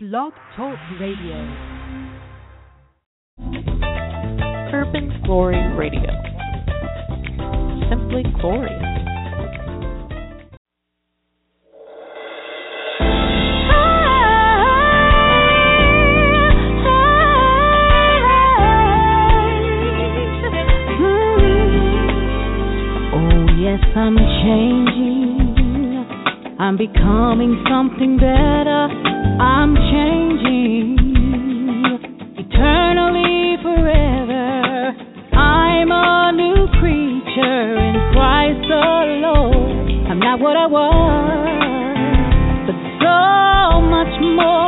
Blog Talk Radio. Urban Glory Radio. Simply glorious. Oh, yes, I'm changing. I'm becoming something better. I'm changing eternally forever. I'm a new creature in Christ alone. I'm not what I was, but so much more.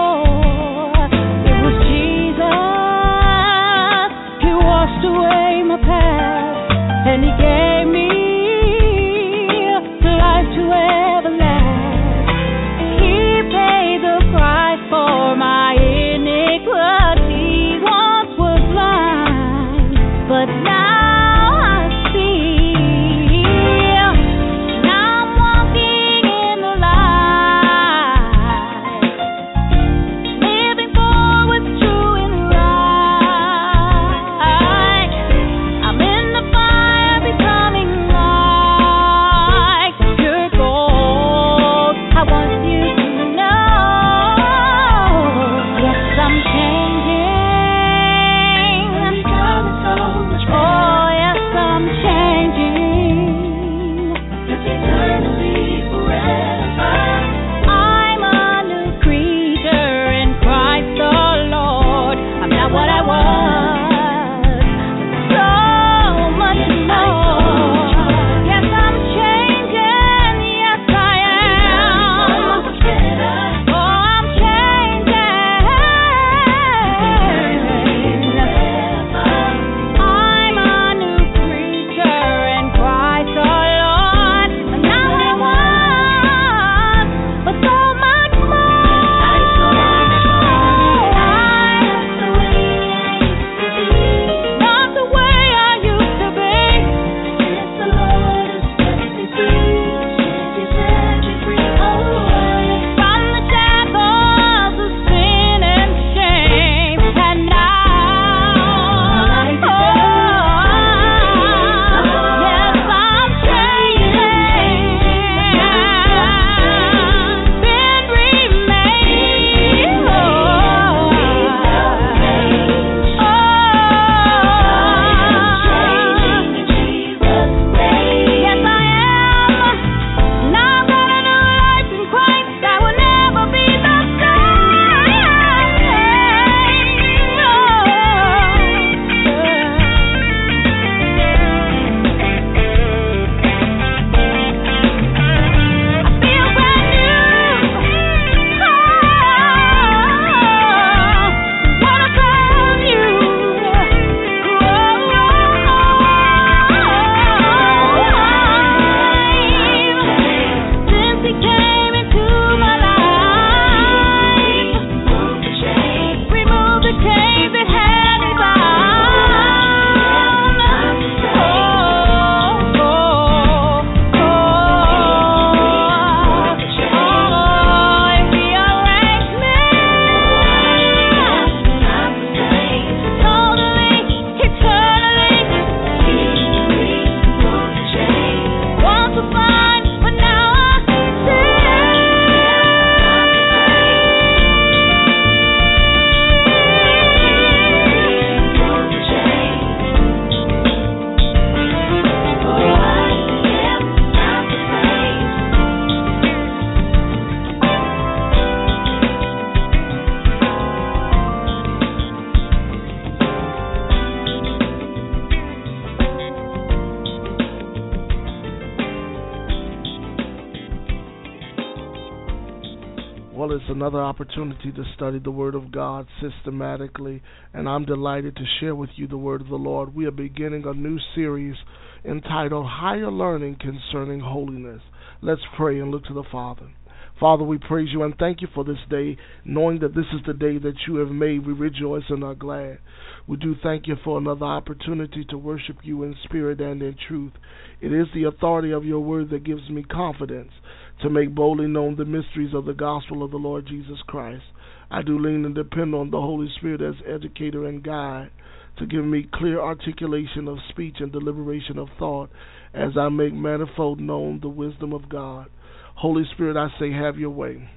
Another opportunity to study the Word of God systematically, and I'm delighted to share with you the Word of the Lord. We are beginning a new series entitled Higher Learning Concerning Holiness. Let's pray and look to the Father. Father, we praise you and thank you for this day, knowing that this is the day that you have made. We rejoice and are glad. We do thank you for another opportunity to worship you in spirit and in truth. It is the authority of your word that gives me confidence to make boldly known the mysteries of the gospel of the Lord Jesus Christ. I do lean and depend on the Holy Spirit as educator and guide to give me clear articulation of speech and deliberation of thought as I make manifold known the wisdom of God. Holy Spirit, I say, have your way.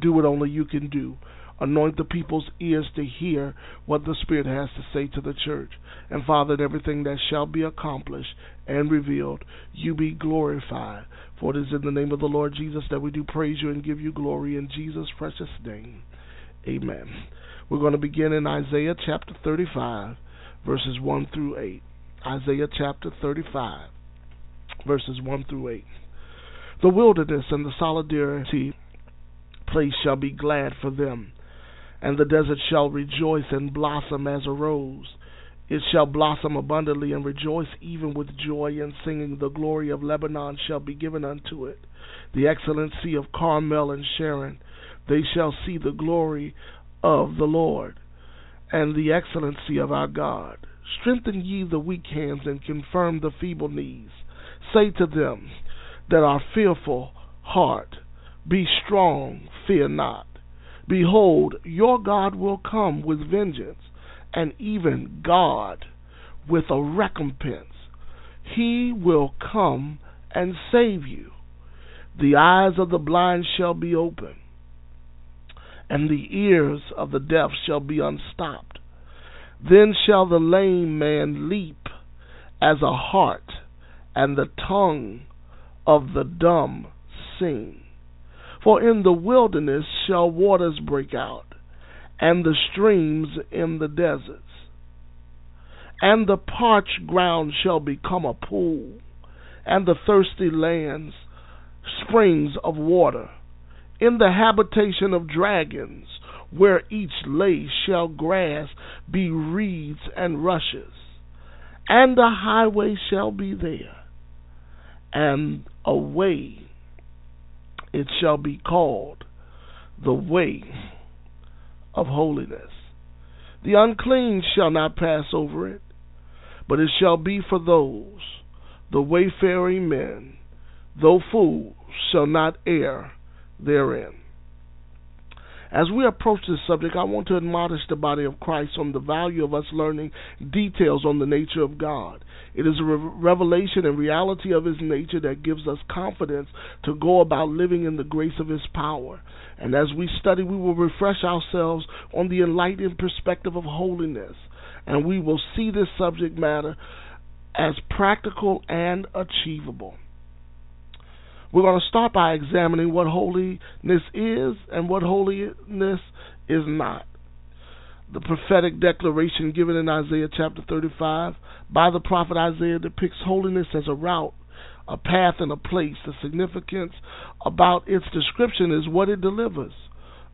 Do what only you can do. Anoint the people's ears to hear what the Spirit has to say to the church. And Father, in everything that shall be accomplished and revealed, you be glorified. For it is in the name of the Lord Jesus that we do praise you and give you glory in Jesus' precious name. Amen. We're going to begin in Isaiah chapter 35, verses 1 through 8. Isaiah chapter 35, verses 1 through 8. The wilderness and the solidarity place shall be glad for them, and the desert shall rejoice and blossom as a rose. It shall blossom abundantly and rejoice even with joy and singing. The glory of Lebanon shall be given unto it, the excellency of Carmel and Sharon. They shall see the glory of the Lord and the excellency of our God. Strengthen ye the weak hands and confirm the feeble knees. Say to them that are fearful heart, Be strong, fear not. Behold, your God will come with vengeance, and even God with a recompense. He will come and save you. The eyes of the blind shall be opened and the ears of the deaf shall be unstopped. Then shall the lame man leap as a hart, and the tongue of the dumb sing. For in the wilderness shall waters break out, and the streams in the deserts. And the parched ground shall become a pool, and the thirsty lands springs of water in the habitation of dragons, where each lay shall grass be reeds and rushes, and a highway shall be there, and a way it shall be called the way of holiness. The unclean shall not pass over it, but it shall be for those, the wayfaring men, though fools shall not err therein. As we approach this subject, I want to admonish the body of Christ on the value of us learning details on the nature of God. It is a revelation and reality of His nature that gives us confidence to go about living in the grace of His power. And as we study, we will refresh ourselves on the enlightened perspective of holiness. And we will see this subject matter as practical and achievable. We're going to start by examining what holiness is and what holiness is not. The prophetic declaration given in Isaiah chapter 35 by the prophet Isaiah depicts holiness as a route, a path, and a place. The significance about its description is what it delivers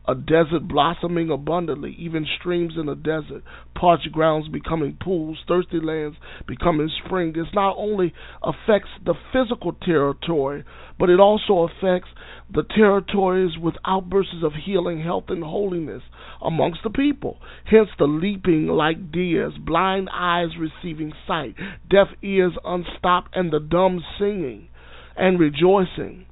a desert blossoming abundantly, even streams in a desert, parched grounds becoming pools, thirsty lands becoming spring. It not only affects the physical territory, but it also affects the territories with outbursts of healing, health, and holiness amongst the people. Hence the leaping like deers, blind eyes receiving sight, deaf ears unstopped, and the dumb singing and rejoicing.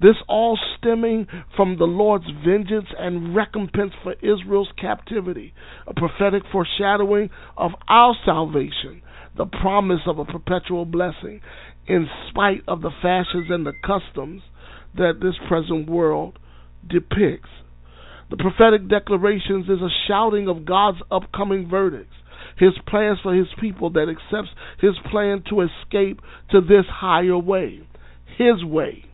This all stemming from the Lord's vengeance and recompense for Israel's captivity, a prophetic foreshadowing of our salvation, the promise of a perpetual blessing, in spite of the fashions and the customs that this present world depicts. The prophetic declarations is a shouting of God's upcoming verdicts, his plans for his people that accepts his plan to escape to this higher way, his way.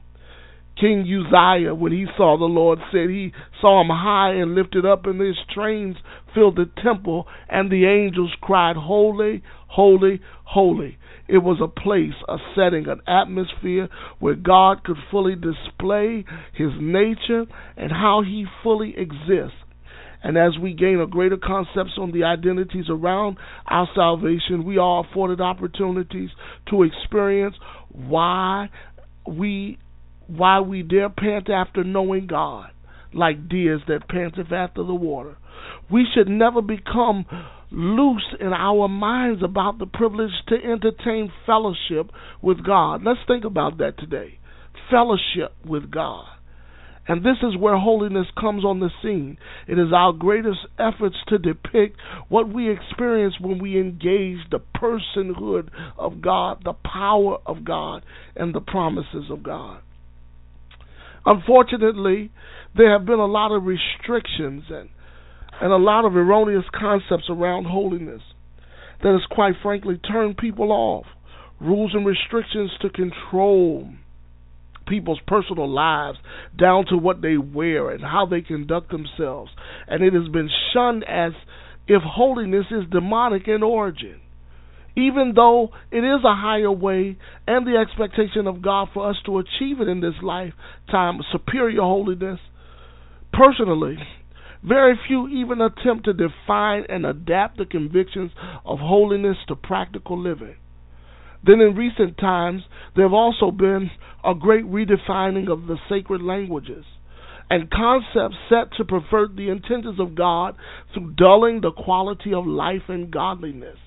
King Uzziah, when he saw the Lord, said he saw him high and lifted up, and his trains filled the temple, and the angels cried, Holy, holy, holy. It was a place, a setting, an atmosphere where God could fully display his nature and how he fully exists. And as we gain a greater concepts on the identities around our salvation, we are afforded opportunities to experience why we why we dare pant after knowing God, like deers that panteth after the water. We should never become loose in our minds about the privilege to entertain fellowship with God. Let's think about that today. Fellowship with God. And this is where holiness comes on the scene. It is our greatest efforts to depict what we experience when we engage the personhood of God, the power of God, and the promises of God. Unfortunately, there have been a lot of restrictions and and a lot of erroneous concepts around holiness that has quite frankly turned people off. Rules and restrictions to control people's personal lives down to what they wear and how they conduct themselves. And it has been shunned as if holiness is demonic in origin. Even though it is a higher way and the expectation of God for us to achieve it in this lifetime, superior holiness, personally, very few even attempt to define and adapt the convictions of holiness to practical living. Then in recent times, there have also been a great redefining of the sacred languages and concepts set to pervert the intentions of God through dulling the quality of life and godliness.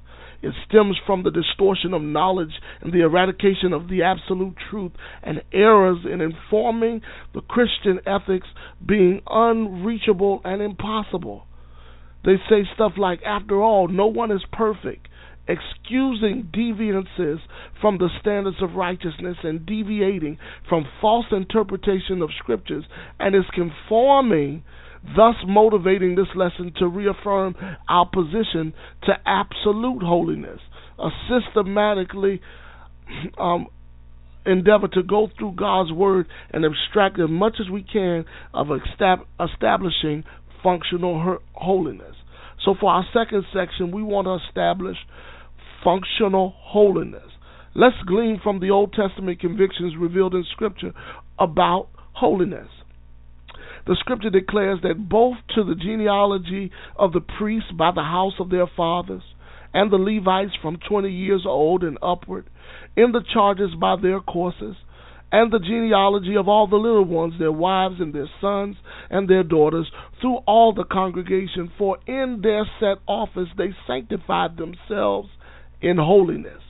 It stems from the distortion of knowledge and the eradication of the absolute truth and errors in informing the Christian ethics being unreachable and impossible. They say stuff like, after all, no one is perfect excusing deviances from the standards of righteousness and deviating from false interpretation of scriptures and is conforming thus motivating this lesson to reaffirm our position to absolute holiness a systematically um, endeavor to go through God's word and abstract as much as we can of establishing functional holiness. So, for our second section, we want to establish functional holiness. Let's glean from the Old Testament convictions revealed in Scripture about holiness. The Scripture declares that both to the genealogy of the priests by the house of their fathers, and the Levites from twenty years old and upward, in the charges by their courses, and the genealogy of all the little ones, their wives and their sons and their daughters, through all the congregation, for in their set office they sanctified themselves in holiness.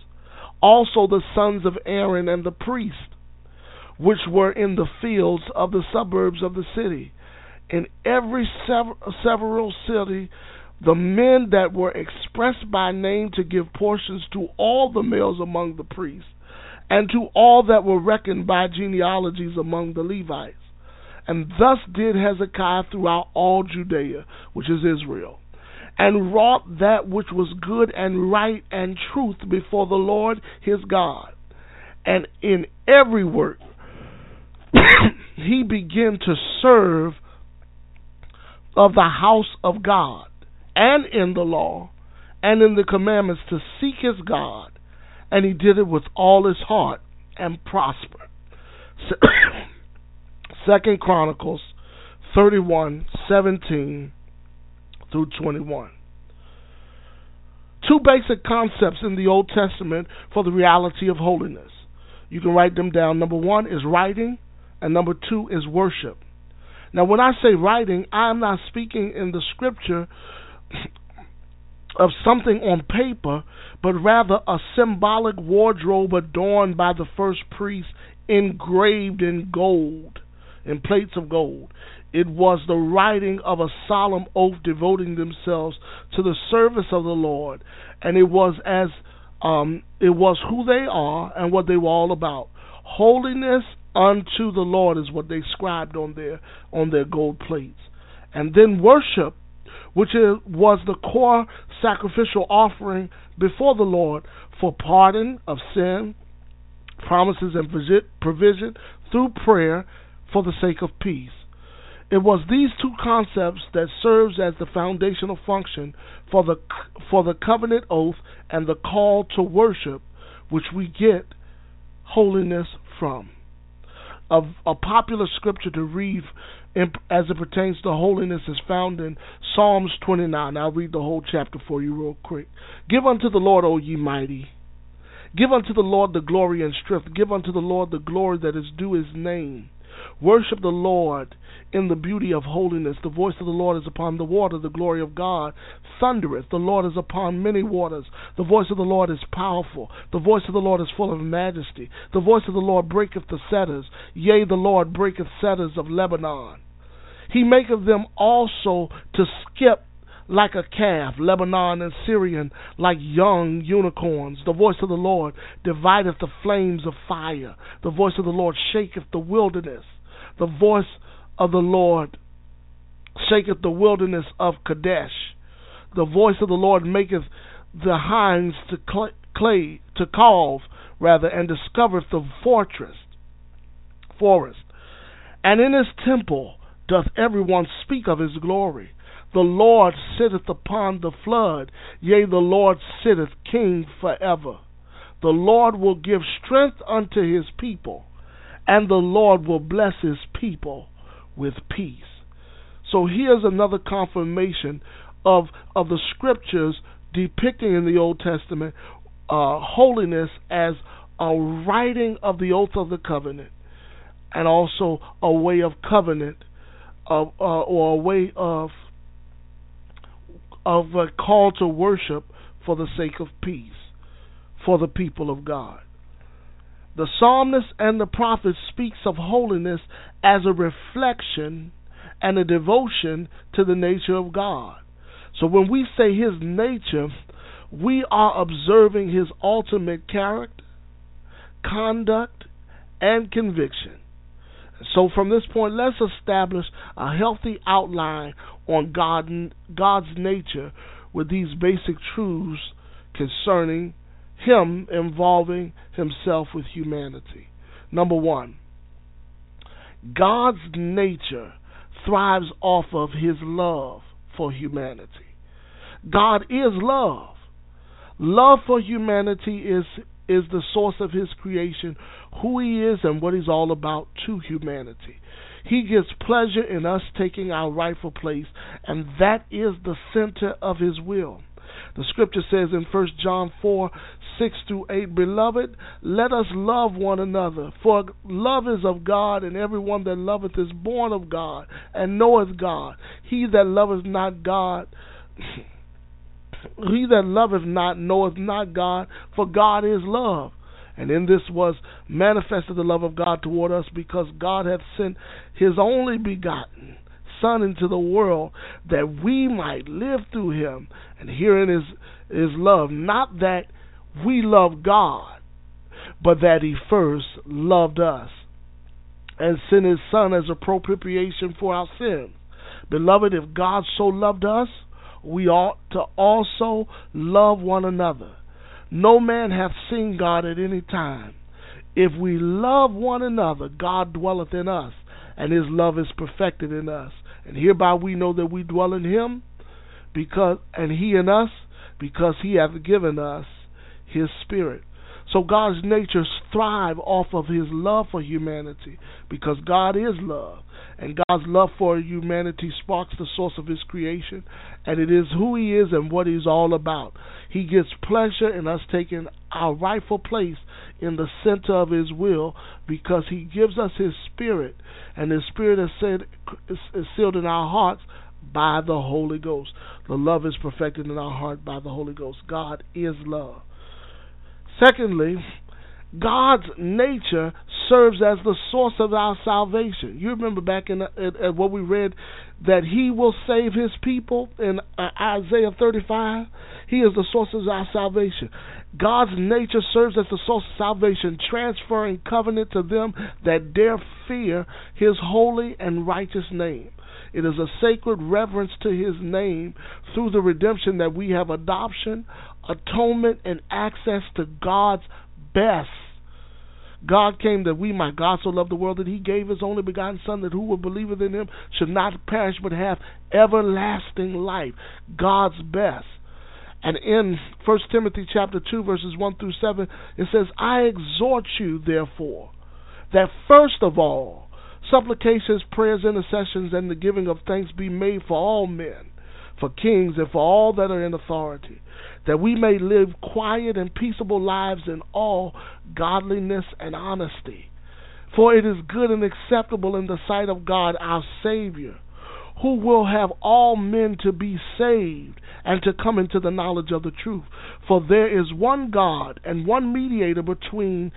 Also the sons of Aaron and the priests, which were in the fields of the suburbs of the city. In every several city, the men that were expressed by name to give portions to all the males among the priests, and to all that were reckoned by genealogies among the Levites. And thus did Hezekiah throughout all Judea, which is Israel and wrought that which was good and right and truth before the Lord his God. And in every work he began to serve of the house of God, and in the law, and in the commandments to seek his God, and he did it with all his heart and prospered. Second Chronicles thirty one seventeen through 21. Two basic concepts in the Old Testament for the reality of holiness. You can write them down. Number one is writing, and number two is worship. Now, when I say writing, I'm not speaking in the scripture of something on paper, but rather a symbolic wardrobe adorned by the first priest, engraved in gold, in plates of gold. It was the writing of a solemn oath devoting themselves to the service of the Lord, and it was as um, it was who they are and what they were all about. Holiness unto the Lord is what they scribed on their on their gold plates, and then worship, which is, was the core sacrificial offering before the Lord for pardon of sin, promises and provision through prayer for the sake of peace. It was these two concepts that serves as the foundational function for the for the covenant oath and the call to worship, which we get holiness from. A, a popular scripture to read as it pertains to holiness is found in Psalms 29. I'll read the whole chapter for you real quick. Give unto the Lord, O ye mighty. Give unto the Lord the glory and strength. Give unto the Lord the glory that is due his name. Worship the Lord in the beauty of holiness. The voice of the Lord is upon the water, the glory of God thundereth. The Lord is upon many waters. The voice of the Lord is powerful. The voice of the Lord is full of majesty. The voice of the Lord breaketh the cedars. Yea, the Lord breaketh cedars of Lebanon. He maketh them also to skip like a calf, Lebanon and Sirion like young unicorns. The voice of the Lord divideth the flames of fire. The voice of the Lord shaketh the wilderness. The voice of the Lord shaketh the wilderness of Kadesh. The voice of the Lord maketh the hinds to cl- clay to calve rather, and discovereth the fortress forest. And in his temple doth every one speak of his glory. The Lord sitteth upon the flood, yea, the Lord sitteth king forever. The Lord will give strength unto his people, and the Lord will bless his people with peace. So here's another confirmation of of the scriptures depicting in the Old Testament uh, holiness as a writing of the oath of the covenant, and also a way of covenant, uh, or a way of of a call to worship for the sake of peace for the people of God. The psalmist and the prophet speaks of holiness as a reflection and a devotion to the nature of God. So when we say his nature, we are observing his ultimate character, conduct, and conviction. So from this point, let's establish a healthy outline on God, God's nature with these basic truths concerning Him involving Himself with humanity. Number one, God's nature thrives off of His love for humanity. God is love. Love for humanity is is the source of his creation, who he is and what he's all about to humanity. He gets pleasure in us taking our rightful place, and that is the center of his will. The scripture says in 1 John 4 6 through 8, Beloved, let us love one another, for love is of God, and everyone that loveth is born of God, and knoweth God. He that loveth not God, he that loveth not knoweth not God, for God is love. And in this was manifested the love of God toward us, because God hath sent his only begotten Son into the world that we might live through him. And herein is is love, not that we love God, but that he first loved us and sent his Son as a propitiation for our sins. Beloved, if God so loved us, we ought to also love one another. No man hath seen God at any time. If we love one another, God dwelleth in us, and his love is perfected in us. And hereby we know that we dwell in him, because and he in us, because he hath given us his spirit. So God's nature thrive off of his love for humanity, because God is love. And God's love for humanity sparks the source of his creation, and it is who he is and what he's all about. He gets pleasure in us taking our rightful place in the center of his will because he gives us his spirit, and his spirit is, said, is sealed in our hearts by the Holy Ghost. The love is perfected in our heart by the Holy Ghost. God is love. Secondly, God's nature serves as the source of our salvation. You remember back in at, at what we read that He will save His people in uh, Isaiah 35. He is the source of our salvation. God's nature serves as the source of salvation, transferring covenant to them that dare fear His holy and righteous name. It is a sacred reverence to His name through the redemption that we have adoption, atonement, and access to God's best. God came that we might. God so loved the world that he gave his only begotten Son, that who believe in him should not perish but have everlasting life. God's best. And in 1 Timothy chapter 2, verses 1 through 7, it says, I exhort you, therefore, that first of all, supplications, prayers, intercessions, and the giving of thanks be made for all men, for kings, and for all that are in authority that we may live quiet and peaceable lives in all godliness and honesty. For it is good and acceptable in the sight of God our Savior, who will have all men to be saved and to come into the knowledge of the truth. For there is one God and one mediator between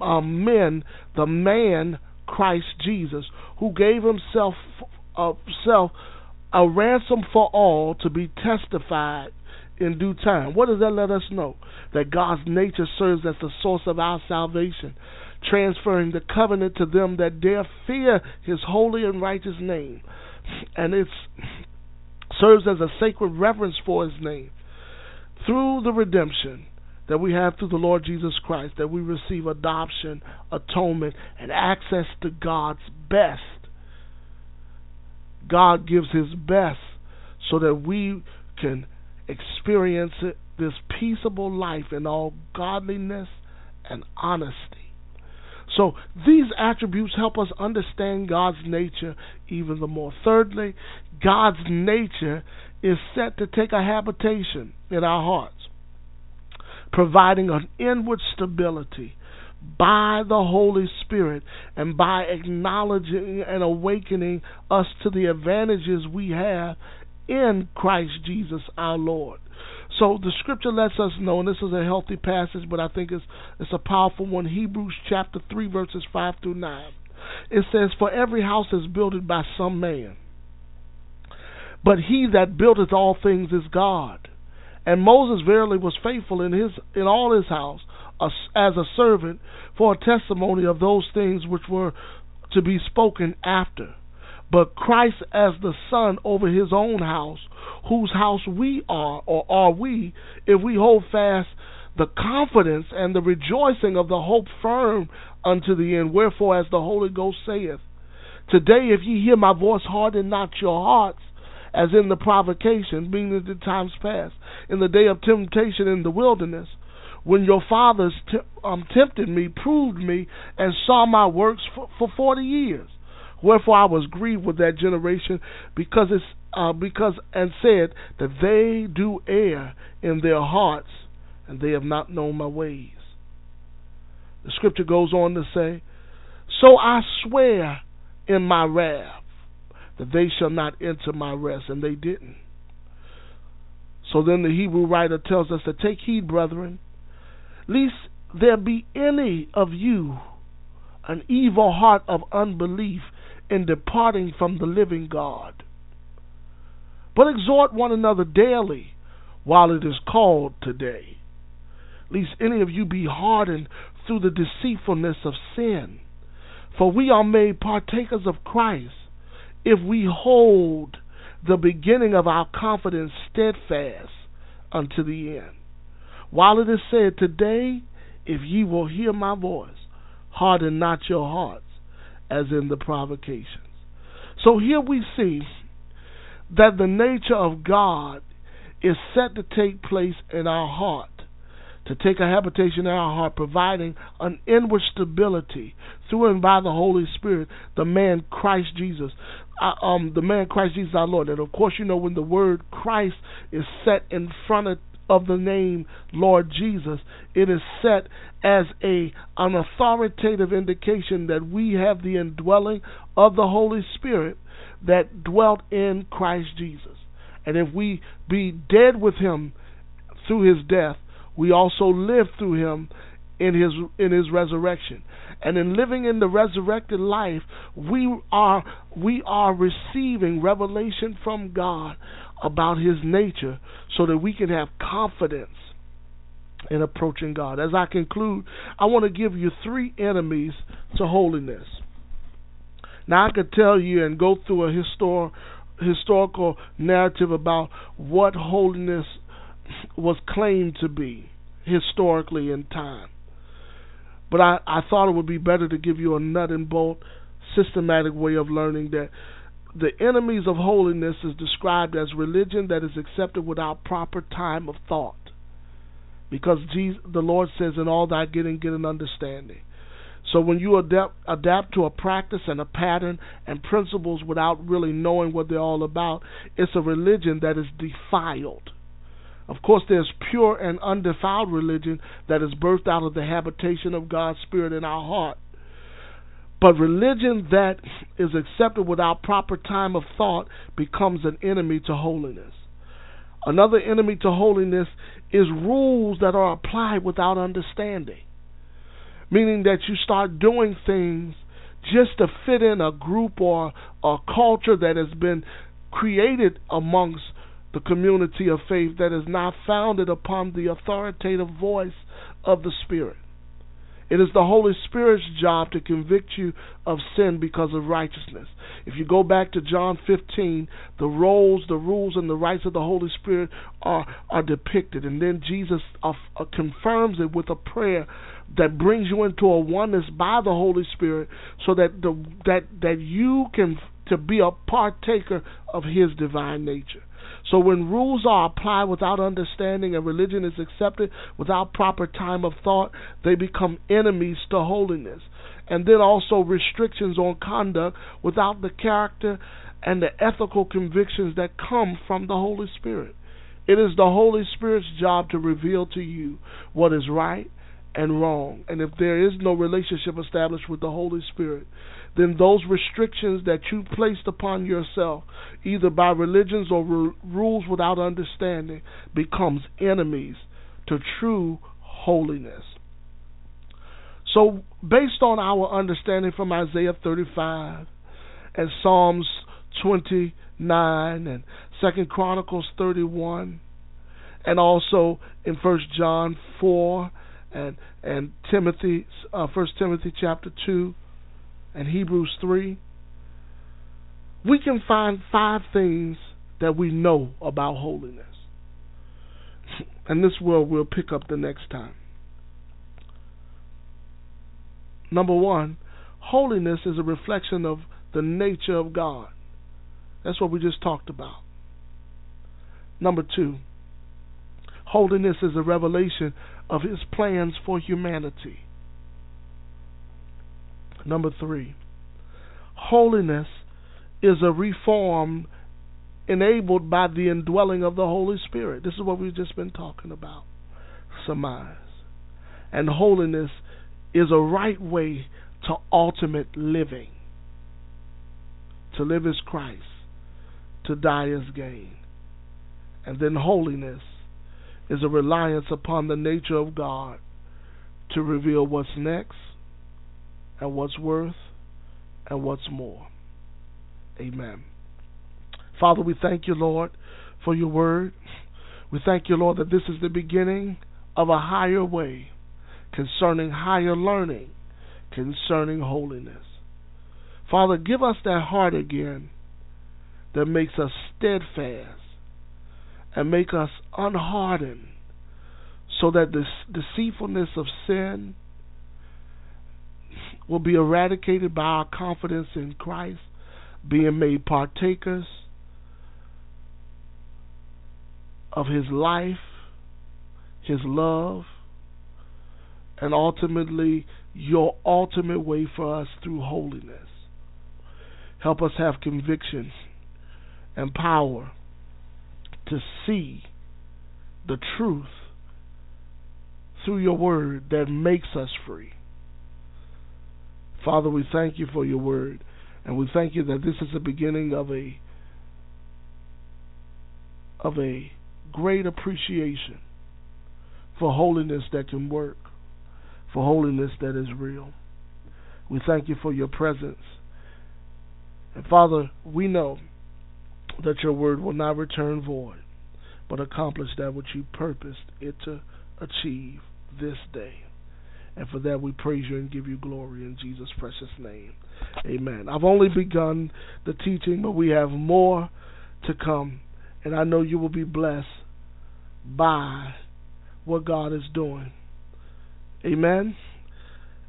uh, men, the man Christ Jesus, who gave himself uh, self a ransom for all to be testified in due time. What does that let us know? That God's nature serves as the source of our salvation, transferring the covenant to them that dare fear his holy and righteous name. And it serves as a sacred reverence for his name. Through the redemption that we have through the Lord Jesus Christ, that we receive adoption, atonement, and access to God's best. God gives his best so that we can experience this peaceable life in all godliness and honesty. So these attributes help us understand God's nature even the more. Thirdly, God's nature is set to take a habitation in our hearts, providing an inward stability by the Holy Spirit and by acknowledging and awakening us to the advantages we have in Christ Jesus our Lord. So the scripture lets us know, and this is a healthy passage, but I think it's it's a powerful one. Hebrews chapter three, verses five through nine. It says, For every house is builded by some man. But he that buildeth all things is God. And Moses verily was faithful in his in all his house as a servant for a testimony of those things which were to be spoken after but Christ as the Son over his own house, whose house we are, or are we, if we hold fast the confidence and the rejoicing of the hope firm unto the end. Wherefore, as the Holy Ghost saith, Today, if ye hear my voice, harden not your hearts, as in the provocation, being in the times past, in the day of temptation in the wilderness, when your fathers t- um, tempted me, proved me, and saw my works for, for forty years. Wherefore I was grieved with that generation because it's uh, because and said that they do err in their hearts and they have not known my ways. The scripture goes on to say, So I swear in my wrath that they shall not enter my rest, and they didn't. So then the Hebrew writer tells us to take heed, brethren, lest there be any of you an evil heart of unbelief in departing from the living God. But exhort one another daily while it is called today, lest any of you be hardened through the deceitfulness of sin. For we are made partakers of Christ if we hold the beginning of our confidence steadfast unto the end. While it is said, Today, if ye will hear my voice, harden not your hearts as in the provocations. So here we see that the nature of God is set to take place in our heart, to take a habitation in our heart, providing an inward stability through and by the Holy Spirit, the man Christ Jesus. Uh, um, the man Christ Jesus our Lord. And of course, you know when the word Christ is set in front of of the name Lord Jesus, it is set as a an authoritative indication that we have the indwelling of the Holy Spirit that dwelt in Christ Jesus. And if we be dead with him through his death, we also live through him in his in his resurrection. And in living in the resurrected life, we are we are receiving revelation from God about his nature so that we can have confidence in approaching God. As I conclude, I want to give you three enemies to holiness. Now I could tell you and go through a histor- historical narrative about what holiness was claimed to be historically in time. But I, I thought it would be better to give you a nut and bolt systematic way of learning that the enemies of holiness is described as religion that is accepted without proper time of thought. Because Jesus, the Lord says, in all thy getting, get an understanding. So when you adapt, adapt to a practice and a pattern and principles without really knowing what they're all about, it's a religion that is defiled. Of course, there's pure and undefiled religion that is birthed out of the habitation of God's Spirit in our heart. But religion that is accepted without proper time of thought becomes an enemy to holiness. Another enemy to holiness is rules that are applied without understanding, meaning that you start doing things just to fit in a group or a culture that has been created amongst the community of faith that is not founded upon the authoritative voice of the Spirit. It is the Holy Spirit's job to convict you of sin because of righteousness. If you go back to John 15, the roles, the rules, and the rights of the Holy Spirit are are depicted, and then Jesus uh, uh, confirms it with a prayer that brings you into a oneness by the Holy Spirit, so that the that that you can to be a partaker of His divine nature. So when rules are applied without understanding and religion is accepted without proper time of thought, they become enemies to holiness. And then also restrictions on conduct without the character and the ethical convictions that come from the Holy Spirit. It is the Holy Spirit's job to reveal to you what is right and wrong. And if there is no relationship established with the Holy Spirit, then those restrictions that you placed upon yourself, either by religions or r- rules without understanding, becomes enemies to true holiness. So, based on our understanding from Isaiah 35 and Psalms 29 and Second Chronicles 31, and also in First John 4 and and Timothy, uh, First Timothy chapter 2 and Hebrews 3, we can find five things that we know about holiness. And this will we'll pick up the next time. Number one, holiness is a reflection of the nature of God. That's what we just talked about. Number two, holiness is a revelation of His plans for humanity. Number three, holiness is a reform enabled by the indwelling of the Holy Spirit. This is what we've just been talking about. Surmise. And holiness is a right way to ultimate living. To live as Christ, to die as gain. And then holiness is a reliance upon the nature of God to reveal what's next and what's worth and what's more. Amen. Father, we thank you, Lord, for your word. We thank you, Lord, that this is the beginning of a higher way concerning higher learning, concerning holiness. Father, give us that heart again that makes us steadfast and make us unhardened so that the deceitfulness of sin will be eradicated by our confidence in Christ, being made partakers of His life, His love, and ultimately your ultimate way for us through holiness. Help us have conviction and power to see the truth through your word that makes us free. Father, we thank you for your word, and we thank you that this is the beginning of a of a great appreciation for holiness that can work, for holiness that is real. We thank you for your presence. And Father, we know that your word will not return void, but accomplish that which you purposed it to achieve this day. And for that we praise you and give you glory in Jesus' precious name. Amen. I've only begun the teaching, but we have more to come. And I know you will be blessed by what God is doing. Amen.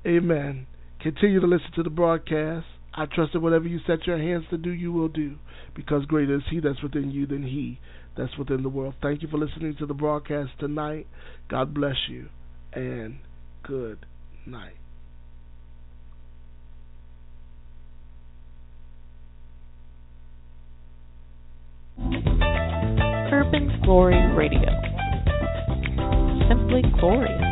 Amen. Continue to listen to the broadcast. I trust that whatever you set your hands to do, you will do, because greater is He that's within you than He that's within the world. Thank you for listening to the broadcast tonight. God bless you, and good night. Urban Glory Radio. Simply glorious.